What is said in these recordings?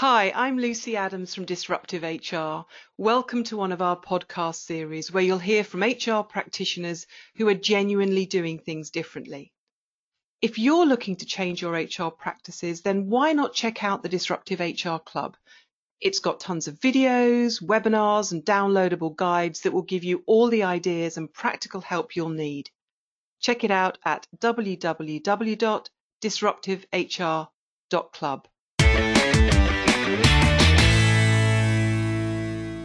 Hi, I'm Lucy Adams from Disruptive HR. Welcome to one of our podcast series where you'll hear from HR practitioners who are genuinely doing things differently. If you're looking to change your HR practices, then why not check out the Disruptive HR Club? It's got tons of videos, webinars, and downloadable guides that will give you all the ideas and practical help you'll need. Check it out at www.disruptivehr.club.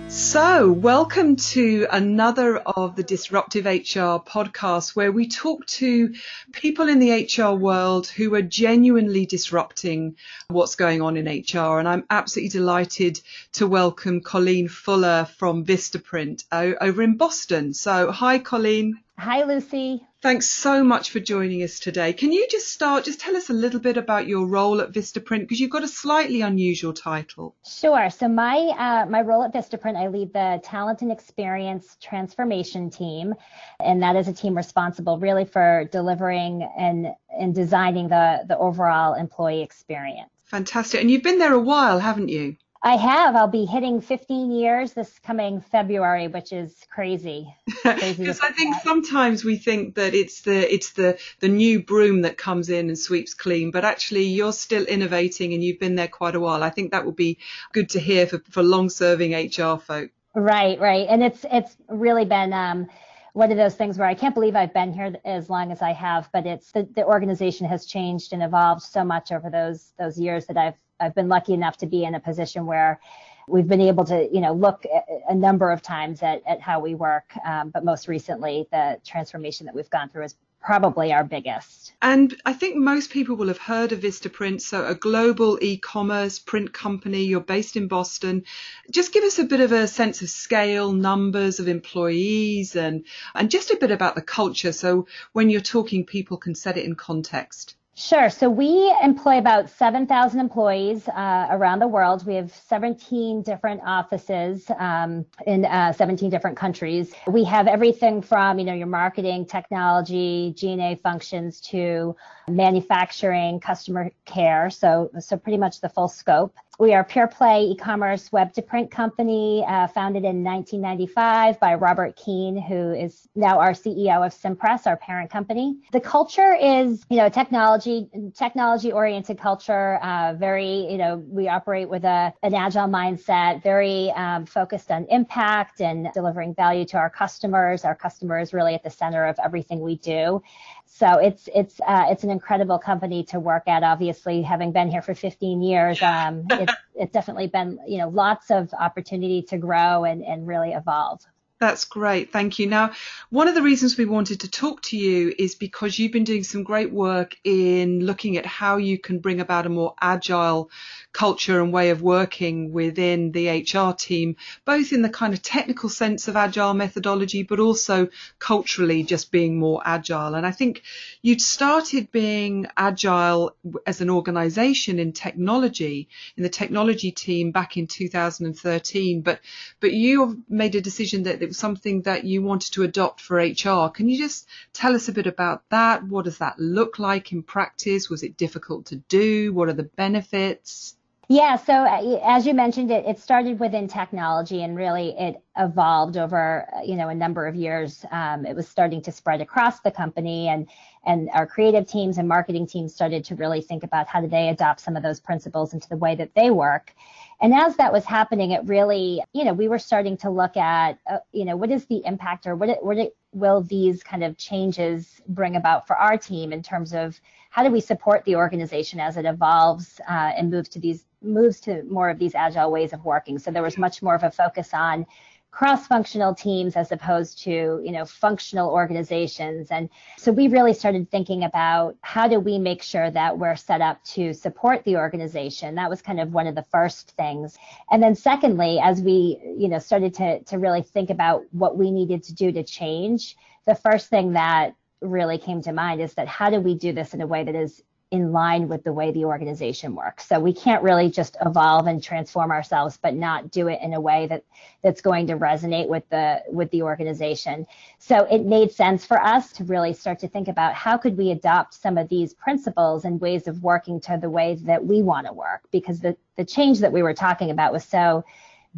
So, welcome to another of the Disruptive HR podcasts where we talk to people in the HR world who are genuinely disrupting what's going on in HR. And I'm absolutely delighted to welcome Colleen Fuller from Vistaprint over in Boston. So, hi, Colleen. Hi, Lucy. Thanks so much for joining us today. Can you just start, just tell us a little bit about your role at Vistaprint because you've got a slightly unusual title. Sure. So my uh, my role at Vistaprint, I lead the talent and experience transformation team, and that is a team responsible really for delivering and and designing the the overall employee experience. Fantastic. And you've been there a while, haven't you? I have. I'll be hitting 15 years this coming February, which is crazy. Because I think sometimes we think that it's the it's the the new broom that comes in and sweeps clean, but actually you're still innovating and you've been there quite a while. I think that would be good to hear for, for long-serving HR folk. Right, right, and it's it's really been. Um, one of those things where I can't believe I've been here as long as I have, but it's the, the organization has changed and evolved so much over those those years that I've I've been lucky enough to be in a position where we've been able to, you know, look a number of times at, at how we work. Um, but most recently, the transformation that we've gone through is probably our biggest. And I think most people will have heard of Vistaprint, so a global e-commerce print company. You're based in Boston. Just give us a bit of a sense of scale, numbers of employees, and and just a bit about the culture. So when you're talking, people can set it in context. Sure. So we employ about 7,000 employees uh, around the world. We have 17 different offices um, in uh, 17 different countries. We have everything from, you know, your marketing, technology, G&A functions to manufacturing, customer care. So, so pretty much the full scope. We are pure play e-commerce web to print company uh, founded in 1995 by Robert Keane, who is now our CEO of Cimpress our parent company. The culture is, you know, technology, technology oriented culture. Uh, very, you know, we operate with a, an agile mindset, very um, focused on impact and delivering value to our customers. Our customers really at the center of everything we do. So it's it's uh, it's an incredible company to work at. Obviously, having been here for 15 years, um, it's it's definitely been you know lots of opportunity to grow and and really evolve. That's great. Thank you. Now, one of the reasons we wanted to talk to you is because you've been doing some great work in looking at how you can bring about a more agile culture and way of working within the HR team, both in the kind of technical sense of agile methodology, but also culturally just being more agile. And I think you'd started being agile as an organization in technology, in the technology team back in 2013, but, but you made a decision that it was something that you wanted to adopt for HR. Can you just tell us a bit about that? What does that look like in practice? Was it difficult to do? What are the benefits? Yeah, so uh, as you mentioned, it, it started within technology and really it evolved over uh, you know a number of years. Um, it was starting to spread across the company, and and our creative teams and marketing teams started to really think about how do they adopt some of those principles into the way that they work. And as that was happening, it really you know we were starting to look at uh, you know what is the impact or what it, what it, will these kind of changes bring about for our team in terms of how do we support the organization as it evolves uh, and moves to these moves to more of these agile ways of working. So there was much more of a focus on cross-functional teams as opposed to you know functional organizations. And so we really started thinking about how do we make sure that we're set up to support the organization. That was kind of one of the first things. And then secondly as we you know started to to really think about what we needed to do to change the first thing that really came to mind is that how do we do this in a way that is in line with the way the organization works. So we can't really just evolve and transform ourselves, but not do it in a way that that's going to resonate with the with the organization. So it made sense for us to really start to think about how could we adopt some of these principles and ways of working to the way that we want to work because the the change that we were talking about was so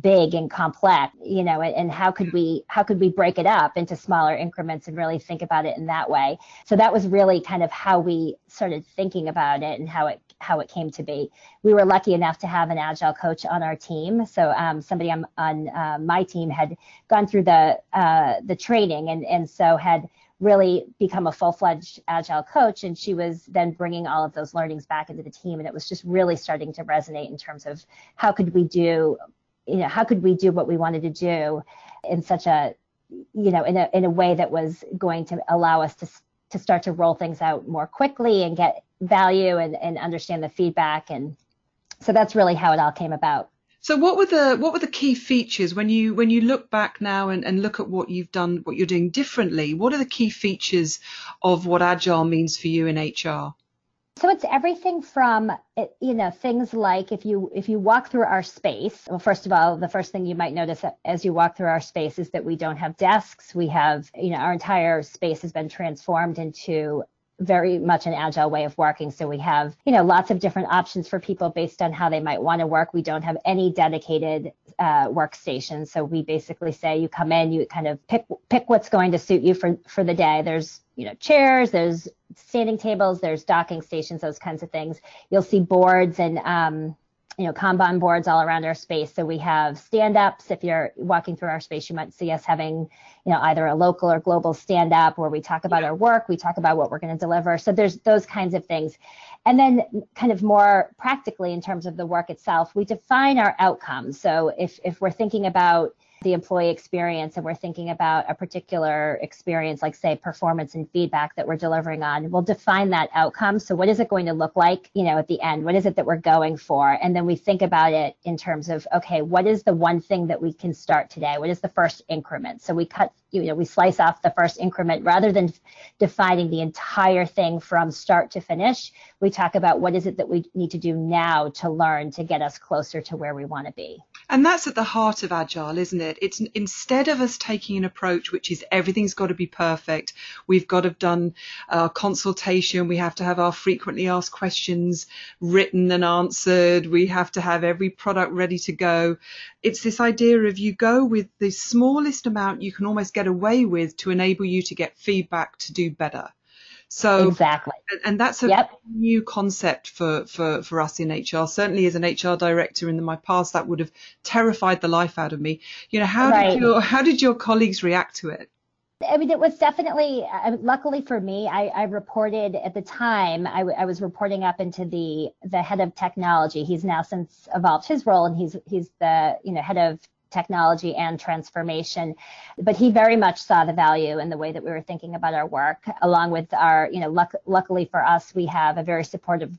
big and complex you know and how could we how could we break it up into smaller increments and really think about it in that way? So that was really kind of how we started thinking about it and how it how it came to be. We were lucky enough to have an agile coach on our team. So um, somebody on, on uh, my team had gone through the uh, the training and and so had really become a full-fledged agile coach. And she was then bringing all of those learnings back into the team. And it was just really starting to resonate in terms of how could we do you know, how could we do what we wanted to do in such a, you know, in a in a way that was going to allow us to to start to roll things out more quickly and get value and, and understand the feedback and so that's really how it all came about. So what were the what were the key features when you when you look back now and, and look at what you've done, what you're doing differently? What are the key features of what agile means for you in HR? So it's everything from eh, you know things like if you if you walk through our space. Well, first of all, the first thing you might notice as you walk through our space is that we don't have desks. We have you know our entire space has been transformed into very much an agile way of working. So we have, you know, lots of different options for people based on how they might want to work. We don't have any dedicated uh, workstations. So we basically say you come in, you kind of pick pick what's going to suit you for for the day. There's you know chairs, there's standing tables, there's docking stations, those kinds of things. You'll see boards and um, you know Kanban boards all around our space. So we have stand-ups. If you're walking through our space, you might see us having you know either a local or global stand-up where we talk about our work, we talk about what we're going to deliver. So there's those kinds of things. And then kind of more practically in terms of the work itself, we define our outcomes. So if if we're thinking about the employee experience and we're thinking about a particular experience, like say performance and feedback that we're delivering on, we'll define that outcome. So what is it going to look like, you know, at the end? What is it that we're going for? And then we think about it in terms of, okay, what is the one thing that we can start today? What is the first increment? So we cut, you know, we slice off the first increment rather than defining the entire thing from start to finish. We talk about what is it that we need to do now to learn to get us closer to where we want to be. And that's at the heart of Agile, isn't it? It's instead of us taking an approach which is everything's got to be perfect, we've got to have done our consultation, we have to have our frequently asked questions written and answered, we have to have every product ready to go. It's this idea of you go with the smallest amount you can almost get away with to enable you to get feedback to do better. So exactly, and that's a yep. new concept for, for, for us in HR. Certainly, as an HR director in my past, that would have terrified the life out of me. You know, how right. did your how did your colleagues react to it? I mean, it was definitely, uh, luckily for me, I, I reported at the time, I, I, was reporting up into the, the head of technology. He's now since evolved his role and he's, he's the, you know, head of technology and transformation. But he very much saw the value in the way that we were thinking about our work, along with our, you know, luck, luckily for us, we have a very supportive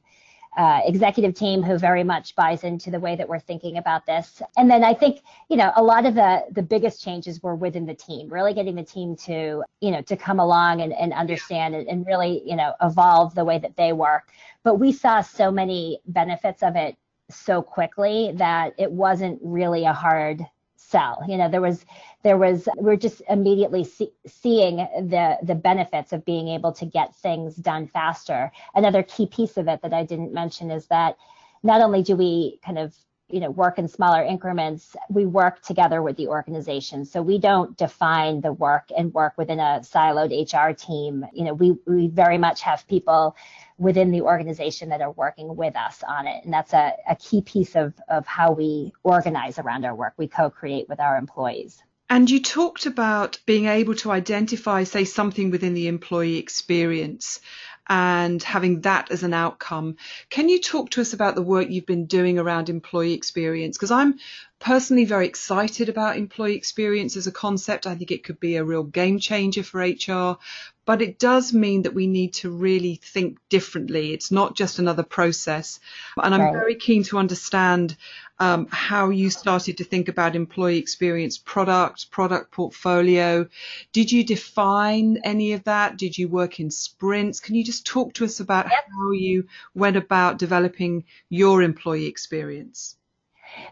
uh, executive team who very much buys into the way that we're thinking about this. And then I think, you know, a lot of the the biggest changes were within the team, really getting the team to, you know, to come along and, and understand it and really, you know, evolve the way that they work. But we saw so many benefits of it so quickly that it wasn't really a hard sell. You know, there was there was we're just immediately see, seeing the the benefits of being able to get things done faster. Another key piece of it that I didn't mention is that not only do we kind of you know work in smaller increments we work together with the organization. So we don't define the work and work within a siloed hr team. You know we we very much have people within the organization that are working with us on it. And that's a, a key piece of of how we organize around our work. We co-create with our employees. And you talked about being able to identify, say, something within the employee experience and having that as an outcome. Can you talk to us about the work you've been doing around employee experience? Because I'm personally very excited about employee experience as a concept. I think it could be a real game changer for HR, but it does mean that we need to really think differently. It's not just another process. And I'm right. very keen to understand um, how you started to think about employee experience product, product portfolio. Did you define any of that? Did you work in sprints? Can you just talk to us about yep. how you went about developing your employee experience?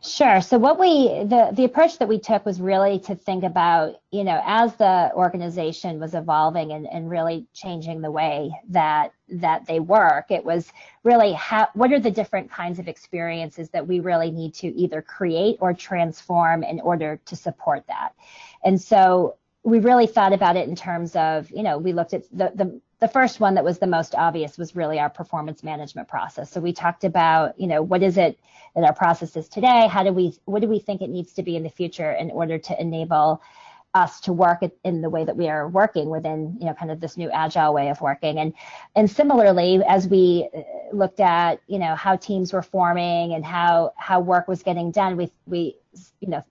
Sure. So what we the the approach that we took was really to think about, you know, as the organization was evolving and, and really changing the way that that they work, it was really how what are the different kinds of experiences that we really need to either create or transform in order to support that. And so we really thought about it in terms of, you know, we looked at the, the the first one that was the most obvious was really our performance management process. So we talked about, you know, what is it that our process is today? How do we, what do we think it needs to be in the future in order to enable us to work in the way that we are working within, you know, kind of this new agile way of working. And and similarly, as we uh, looked at, you know, how teams were forming and how how work was getting done, we we you know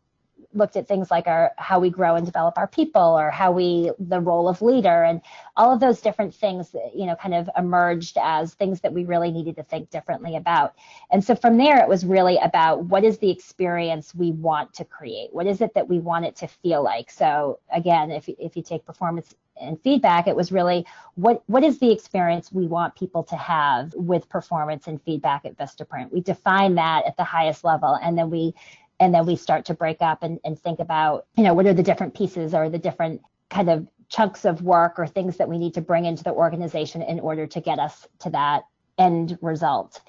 looked at things like our how we grow and develop our people or how we the role of leader and all of those different things you know kind of emerged as things that we really needed to think differently about. And so from there it was really about what is the experience we want to create? What is it that we want it to feel like? So again if, if you take performance and feedback it was really what what is the experience we want people to have with performance and feedback at vistaprint we define that at the highest level and then we and then we start to break up and, and think about you know what are the different pieces or the different kind of chunks of work or things that we need to bring into the organization in order to get us to that end result.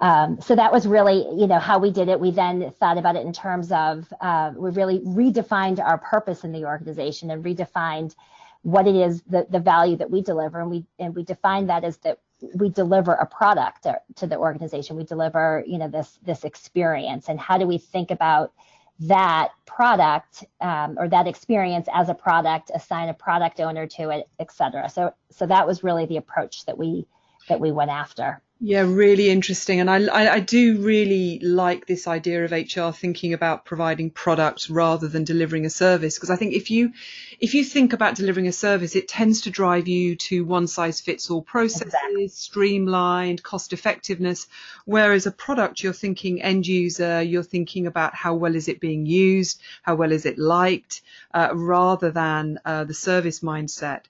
Um, so that was really, you know, how we did it. We then thought about it in terms of uh, we really redefined our purpose in the organization and redefined what it is the, the value that we deliver, and we and we defined that as that we deliver a product to the organization. We deliver you know this this experience. And how do we think about that product um, or that experience as a product assign a product owner to it et cetera? So so that was really the approach that we that we went after yeah, really interesting. And I, I, I, do really like this idea of HR thinking about providing products rather than delivering a service. Because I think if you, if you think about delivering a service, it tends to drive you to one size fits all processes, exactly. streamlined, cost effectiveness. Whereas a product, you're thinking end user, you're thinking about how well is it being used, how well is it liked, uh, rather than uh, the service mindset.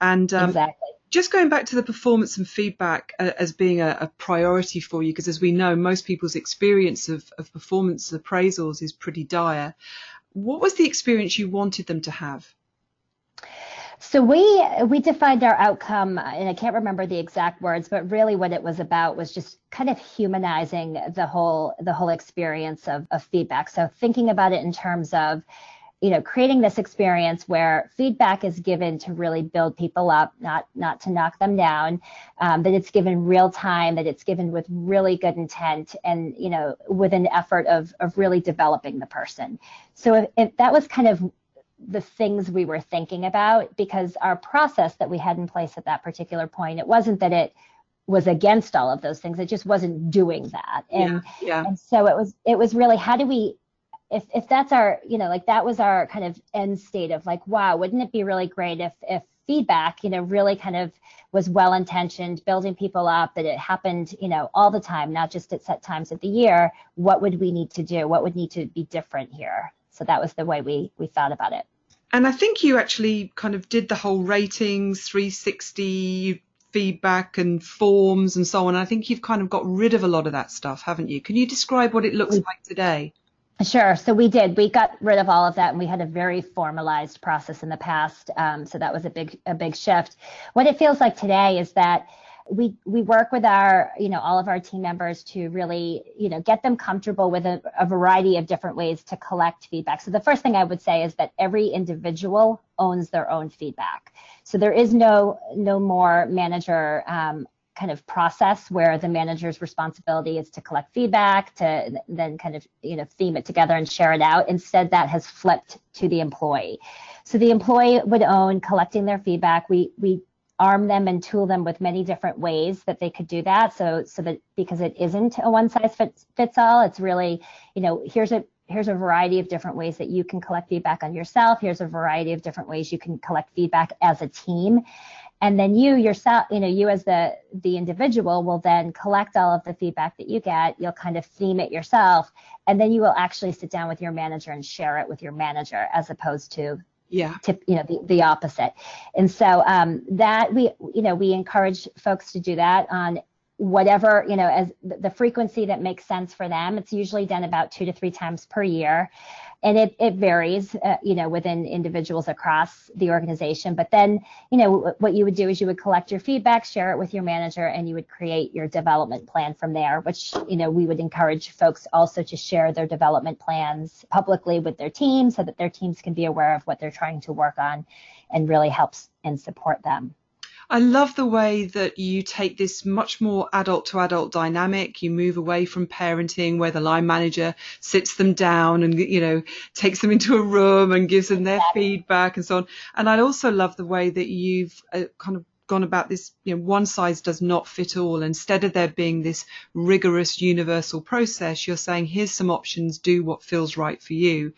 And um, exactly just going back to the performance and feedback uh, as being a, a, priority for you, because as we know, most people's experience of, of performance appraisals is pretty dire. What was the experience you wanted them to have? So we we defined our outcome, and I can't remember the exact words, but really what it was about was just kind of humanizing the whole the whole experience of, of feedback. So thinking about it in terms of you know creating this experience where feedback is given to really build people up not not to knock them down um, that it's given real time that it's given with really good intent and you know with an effort of of really developing the person so if, if that was kind of the things we were thinking about because our process that we had in place at that particular point it wasn't that it was against all of those things it just wasn't doing that and yeah, yeah. and so it was it was really how do we if if that's our you know like that was our kind of end state of like wow wouldn't it be really great if if feedback you know really kind of was well intentioned building people up that it happened you know all the time not just at set times of the year? What would we need to do? What would need to be different here? So that was the way we we thought about it. And i think you actually kind of did the whole ratings 360 feedback and forms and so on. I think you've kind of got rid of a lot of that stuff haven't you? Can you describe what it looks mm. like today Sure. So we did. We got rid of all of that, and we had a very formalized process in the past. Um, so that was a big, a big shift. What it feels like today is that we we work with our, you know, all of our team members to really, you know, get them comfortable with a, a variety of different ways to collect feedback. So the first thing I would say is that every individual owns their own feedback. So there is no no more manager um, kind of process where the manager's responsibility is to collect feedback to then kind of you know theme it together and share it out instead that has flipped to the employee so the employee would own collecting their feedback we we arm them and tool them with many different ways that they could do that so so that because it isn't a one size fits, fits all it's really you know here's a here's a variety of different ways that you can collect feedback on yourself. Here's a variety of different ways you can collect feedback as a team. And then you yourself, you know, you as the the individual will then collect all of the feedback that you get. You'll kind of theme it yourself, and then you will actually sit down with your manager and share it with your manager, as opposed to yeah. to you know the, the opposite. And so um, that we you know we encourage folks to do that on whatever you know as the frequency that makes sense for them. It's usually done about two to three times per year and it, it varies uh, you know within individuals across the organization. But then you know what you would do is you would collect your feedback share it with your manager and you would create your development plan from there which you know we would encourage folks also to share their development plans publicly with their team so that their teams can be aware of what they're trying to work on and really helps and support them I love the way that you take this much more adult to adult dynamic. You move away from parenting where the line manager sits them down and, you know, takes them into a room and gives them their feedback and so on. And I also love the way that you've uh, kind of gone about this, you know, one size does not fit all. Instead of there being this rigorous universal process, you're saying, here's some options, do what feels right for you.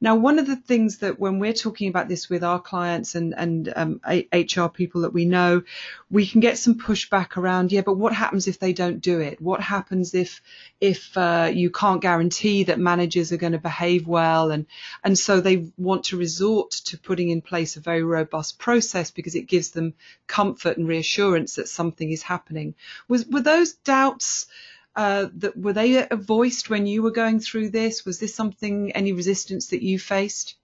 Now, one of the things that when we're talking about this with our clients and, and um, HR people that we know, we can get some pushback around, yeah, but what happens if they don't do it? What happens if, if uh, you can't guarantee that managers are going to behave well? And, and so they want to resort to putting in place a very robust process because it gives them comfort and reassurance that something is happening. Was, were those doubts uh, that were they voiced when you were going through this? Was this something any resistance that you faced?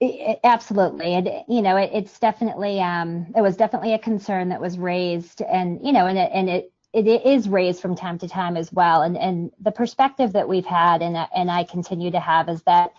It, absolutely, and you know, it, it's definitely um, it was definitely a concern that was raised, and you know, and it, and it it is raised from time to time as well. And and the perspective that we've had, and and I continue to have, is that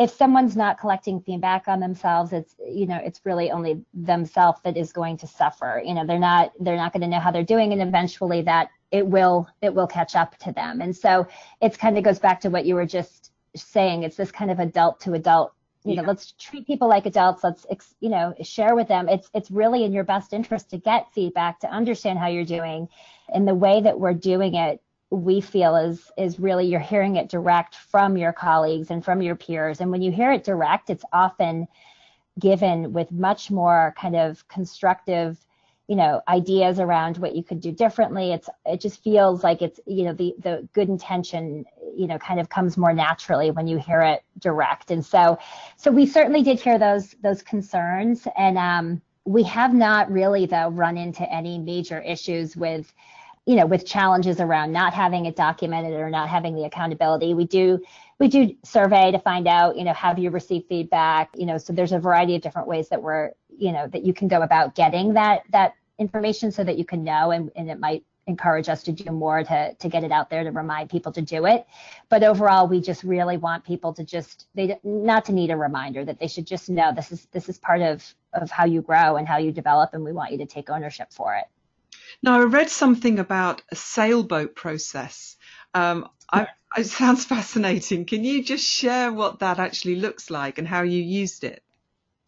if someone's not collecting feedback on themselves, it's you know, it's really only themselves that is going to suffer. You know, they're not they're not going to know how they're doing, and eventually that it will it will catch up to them. And so it's kind of goes back to what you were just saying. It's this kind of adult to adult. You yeah. know, let's treat people like adults. Let's you know share with them. It's it's really in your best interest to get feedback to understand how you're doing, and the way that we're doing it we feel is is really you're hearing it direct from your colleagues and from your peers. And when you hear it direct it's often given with much more kind of constructive you know ideas around what you could do differently. It's it just feels like it's you know the the good intention you know kind of comes more naturally when you hear it direct. And so so we certainly did hear those those concerns. And um, we have not really though run into any major issues with you know with challenges around not having it documented or not having the accountability we do we do survey to find out you know have you received feedback? You know so there's a variety of different ways that we're you know that you can go about getting that that information so that you can know and, and it might encourage us to do more to, to get it out there to remind people to do it. But overall we just really want people to just they not to need a reminder that they should just know this is this is part of of how you grow and how you develop and we want you to take ownership for it now i read something about a sailboat process. Um, I, it sounds fascinating. Can you just share what that actually looks like and how you used it?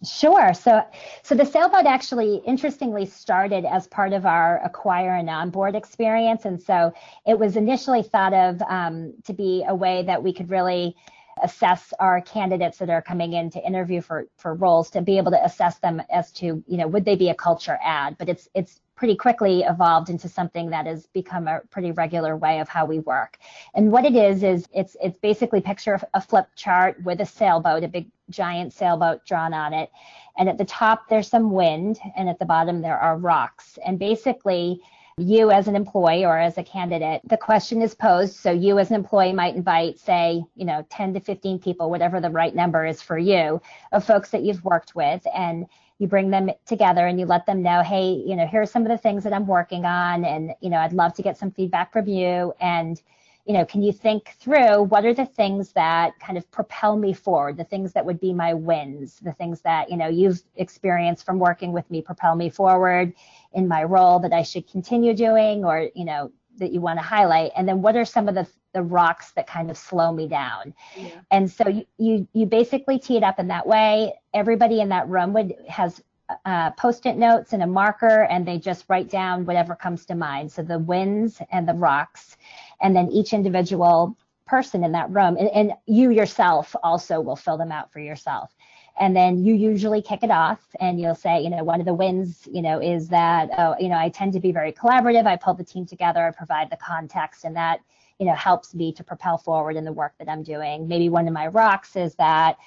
Sure. So, so the sailboat actually, interestingly, started as part of our acquire and onboard experience, and so it was initially thought of um, to be a way that we could really assess our candidates that are coming in to interview for for roles to be able to assess them as to you know would they be a culture add. but it's it's pretty quickly evolved into something that has become a pretty regular way of how we work. And what it is is it's it's basically picture a flip chart with a sailboat, a big giant sailboat drawn on it. And at the top there's some wind and at the bottom there are rocks. And basically you as an employee or as a candidate, the question is posed. So you as an employee might invite, say, you know, 10 to 15 people, whatever the right number is for you, of folks that you've worked with. And you bring them together and you let them know, hey, you know, here are some of the things that I'm working on, and you know, I'd love to get some feedback from you. And you know, can you think through what are the things that kind of propel me forward, the things that would be my wins, the things that you know you've experienced from working with me propel me forward in my role that I should continue doing, or you know, that you want to highlight and then what are some of the the rocks that kind of slow me down? Yeah. and so you, you you basically tee it up in that way. Everybody in that room would has uh, post-it notes and a marker and they just write down whatever comes to mind. So the winds and the rocks and then each individual person in that room and, and you yourself also will fill them out for yourself and then you usually kick it off and you'll say you know one of the wins you know is that oh you know i tend to be very collaborative. I pull the team together. I provide the context and that you know helps me to propel forward in the work that i'm doing. Maybe one of my rocks is that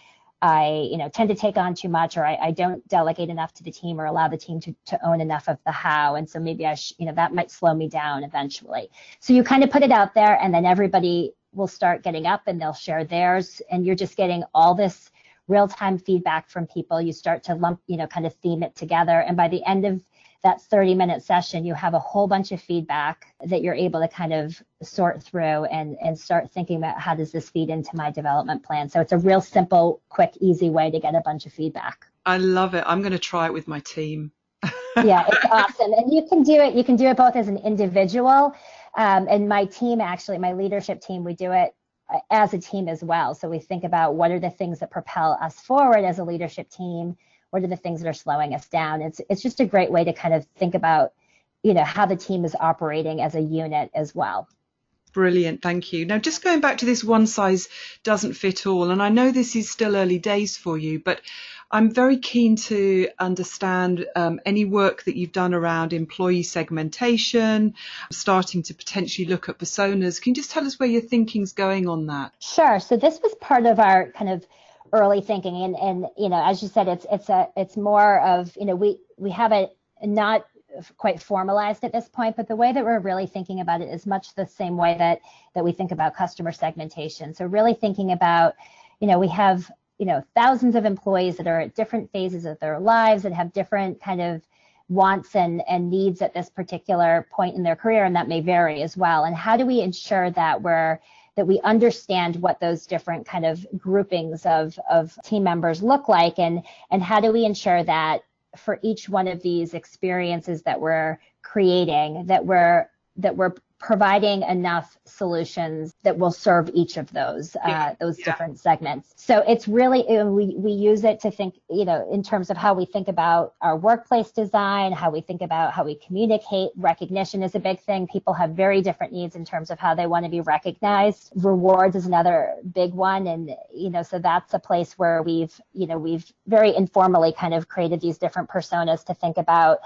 I, you know, tend to take on too much, or I, I, don't delegate enough to the team, or allow the team to, to own enough of the how, and so maybe I, sh- you know, that might slow me down eventually. So you kind of put it out there, and then everybody will start getting up and they'll share theirs, and you're just getting all this real-time feedback from people. You start to lump, you know, kind of theme it together, and by the end of that 30 minute session, you have a whole bunch of feedback that you're able to kind of sort through and, and start thinking about how does this feed into my development plan. So it's a real simple, quick, easy way to get a bunch of feedback. I love it. I'm going to try it with my team. yeah, it's awesome. And you can do it, you can do it both as an individual. Um, and my team, actually, my leadership team, we do it as a team as well. So we think about what are the things that propel us forward as a leadership team? What are the things that are slowing us down? It's it's just a great way to kind of think about you know how the team is operating as a unit as well Brilliant, thank you. Now, just going back to this one size doesn't fit all, and I know this is still early days for you, but I'm very keen to understand um, any work that you've done around employee segmentation, starting to potentially look at personas. Can you just tell us where your thinking's going on that? Sure. So, this was part of our kind of early thinking and and you know as you said it's it's a it's more of you know we we have it not quite formalized at this point but the way that we're really thinking about it is much the same way that that we think about customer segmentation. So really thinking about you know we have you know thousands of employees that are at different phases of their lives and have different kind of wants and, and needs at this particular point in their career and that may vary as well. And how do we ensure that we're that we understand what those different kind of groupings of, of team members look like and, and how do we ensure that for each one of these experiences that we're creating that we're that we're providing enough solutions that will serve each of those uh, those yeah. different segments. So it's really we we use it to think, you know, in terms of how we think about our workplace design, how we think about how we communicate. Recognition is a big thing. People have very different needs in terms of how they want to be recognized. Rewards is another big one, and you know, so that's a place where we've you know we've very informally kind of created these different personas to think about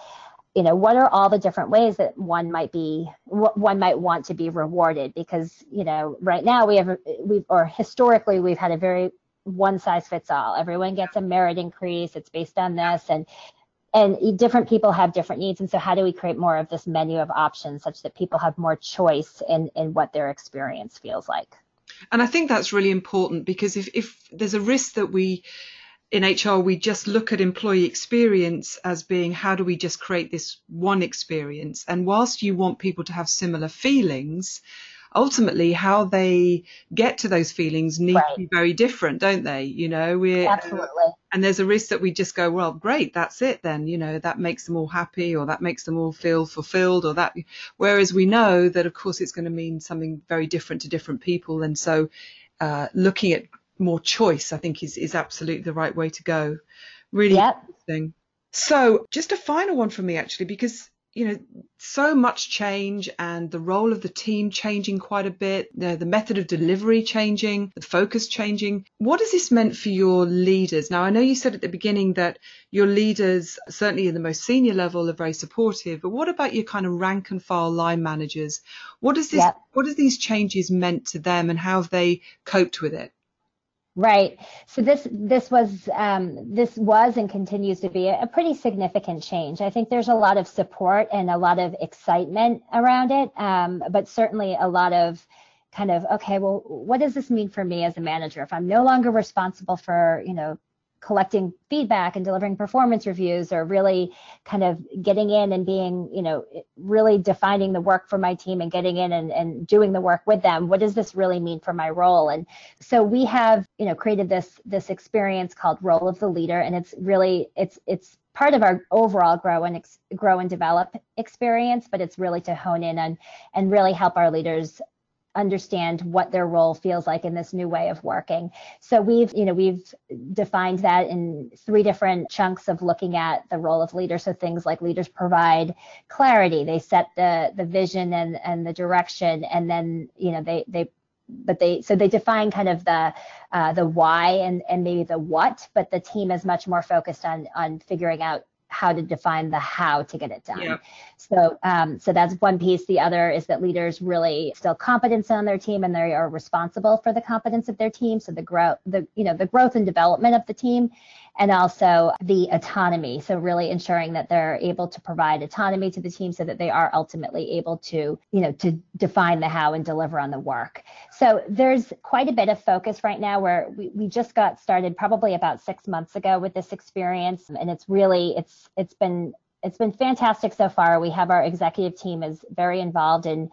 you know what are all the different ways that one might be one might want to be rewarded? Because you know right now we have we've or historically we've had a very one size fits all everyone gets a merit increase it's based on this and and different people have different needs and so how do we create more of this menu of options such that people have more choice in in what their experience feels like? And i think that's really important because if if there's a risk that we in HR, we just look at employee experience as being how do we just create this one experience? And whilst you want people to have similar feelings, ultimately how they get to those feelings need right. to be very different, don't they? You know, we absolutely. and there's a risk that we just go, well, great, that's it then. You know, that makes them all happy, or that makes them all feel fulfilled, or that. Whereas we know that, of course, it's going to mean something very different to different people, and so uh, looking at more choice, I think is, is absolutely the right way to go. Really yep. interesting. So just a final one for me actually, because you know, so much change and the role of the team changing quite a bit, the, the, method of delivery changing, the focus changing. What has this meant for your leaders? Now, I know you said at the beginning that your leaders, certainly in the most senior level, are very supportive, but what about your kind of rank and file line managers? What does this, yep. what have these changes meant to them and how have they coped with it? Right. So this this was um, this was and continues to be a, a, pretty significant change. I think there's a lot of support and a lot of excitement around it, um, but certainly a lot of kind of okay, well, what does this mean for me as a manager if I'm no longer responsible for you know collecting feedback and delivering performance reviews or really kind of getting in and being you know really defining the work for my team and getting in and, and doing the work with them. What does this really mean for my role? And so we have you know created this this experience called role of the leader. And it's really it's it's part of our overall grow and ex- grow and develop experience but it's really to hone in on and really help our leaders understand what their role feels like in this new way of working. So we've, you know, we've defined that in three different chunks of looking at the role of leaders. So things like leaders provide clarity, they set the the vision and and the direction, and then you know they they but they so they define kind of the uh, the why and and maybe the what, but the team is much more focused on on figuring out how to define the how to get it done. Yeah. So, um, so that's one piece. The other is that leaders really still competence on their team, and they are responsible for the competence of their team. So the growth, the you know, the growth and development of the team, and also the autonomy. So really ensuring that they're able to provide autonomy to the team so that they are ultimately able to, you know, to define the how and deliver on the work. So there's quite a bit of focus right now where we, we just got started probably about six months ago with this experience. And it's really, it's it's been it's been fantastic so far. We have our executive team is very involved in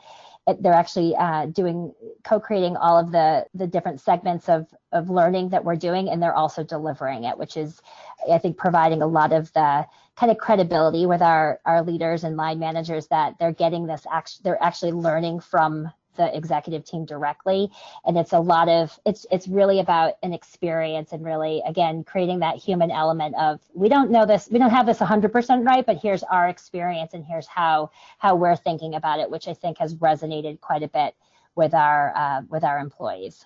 they're actually uh, doing co-creating all of the the different segments of of learning that we're doing and they're also delivering it which is i think providing a lot of the kind of credibility with our our leaders and line managers that they're getting this act they're actually learning from the executive team directly and it's a lot of it's it's really about an experience and really again creating that human element of we don't know this we don't have this 100% right but here's our experience and here's how how we're thinking about it which i think has resonated quite a bit with our uh, with our employees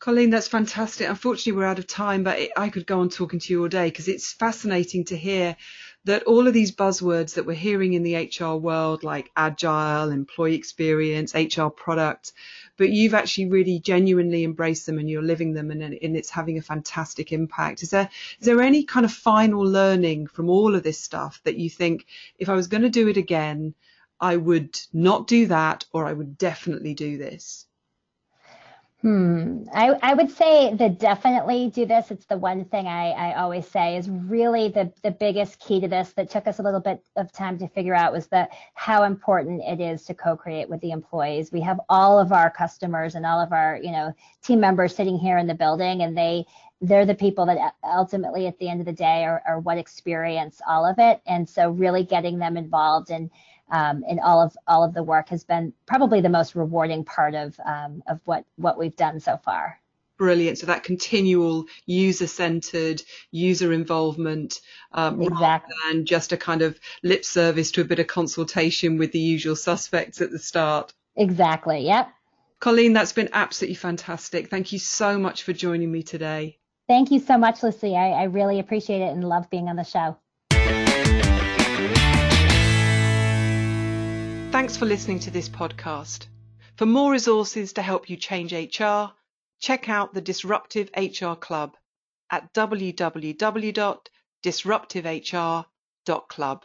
Colleen, that's fantastic. Unfortunately, we're out of time, but it, I could go on talking to you all day because it's fascinating to hear that all of these buzzwords that we're hearing in the HR world, like agile, employee experience, HR product, but you've actually really genuinely embraced them and you're living them and, and it's having a fantastic impact. Is there is there any kind of final learning from all of this stuff that you think if I was going to do it again, I would not do that or I would definitely do this? Hmm. I, I would say that definitely do this. It's the one thing I, I always say is really the, the biggest key to this that took us a little bit of time to figure out was that how important it is to co-create with the employees. We have all of our customers and all of our, you know, team members sitting here in the building and they they're the people that ultimately at the end of the day are, are what experience all of it. And so really getting them involved and um, and all of all of the work has been probably the most rewarding part of um, of what what we've done so far. Brilliant. So that continual user-centered user involvement, um, exactly. rather than just a kind of lip service to a bit of consultation with the usual suspects at the start. Exactly. Yep. Colleen, that's been absolutely fantastic. Thank you so much for joining me today. Thank you so much, Lucy. I, I really appreciate it and love being on the show. Thanks for listening to this podcast. For more resources to help you change HR, check out the Disruptive HR Club at www.disruptivehr.club.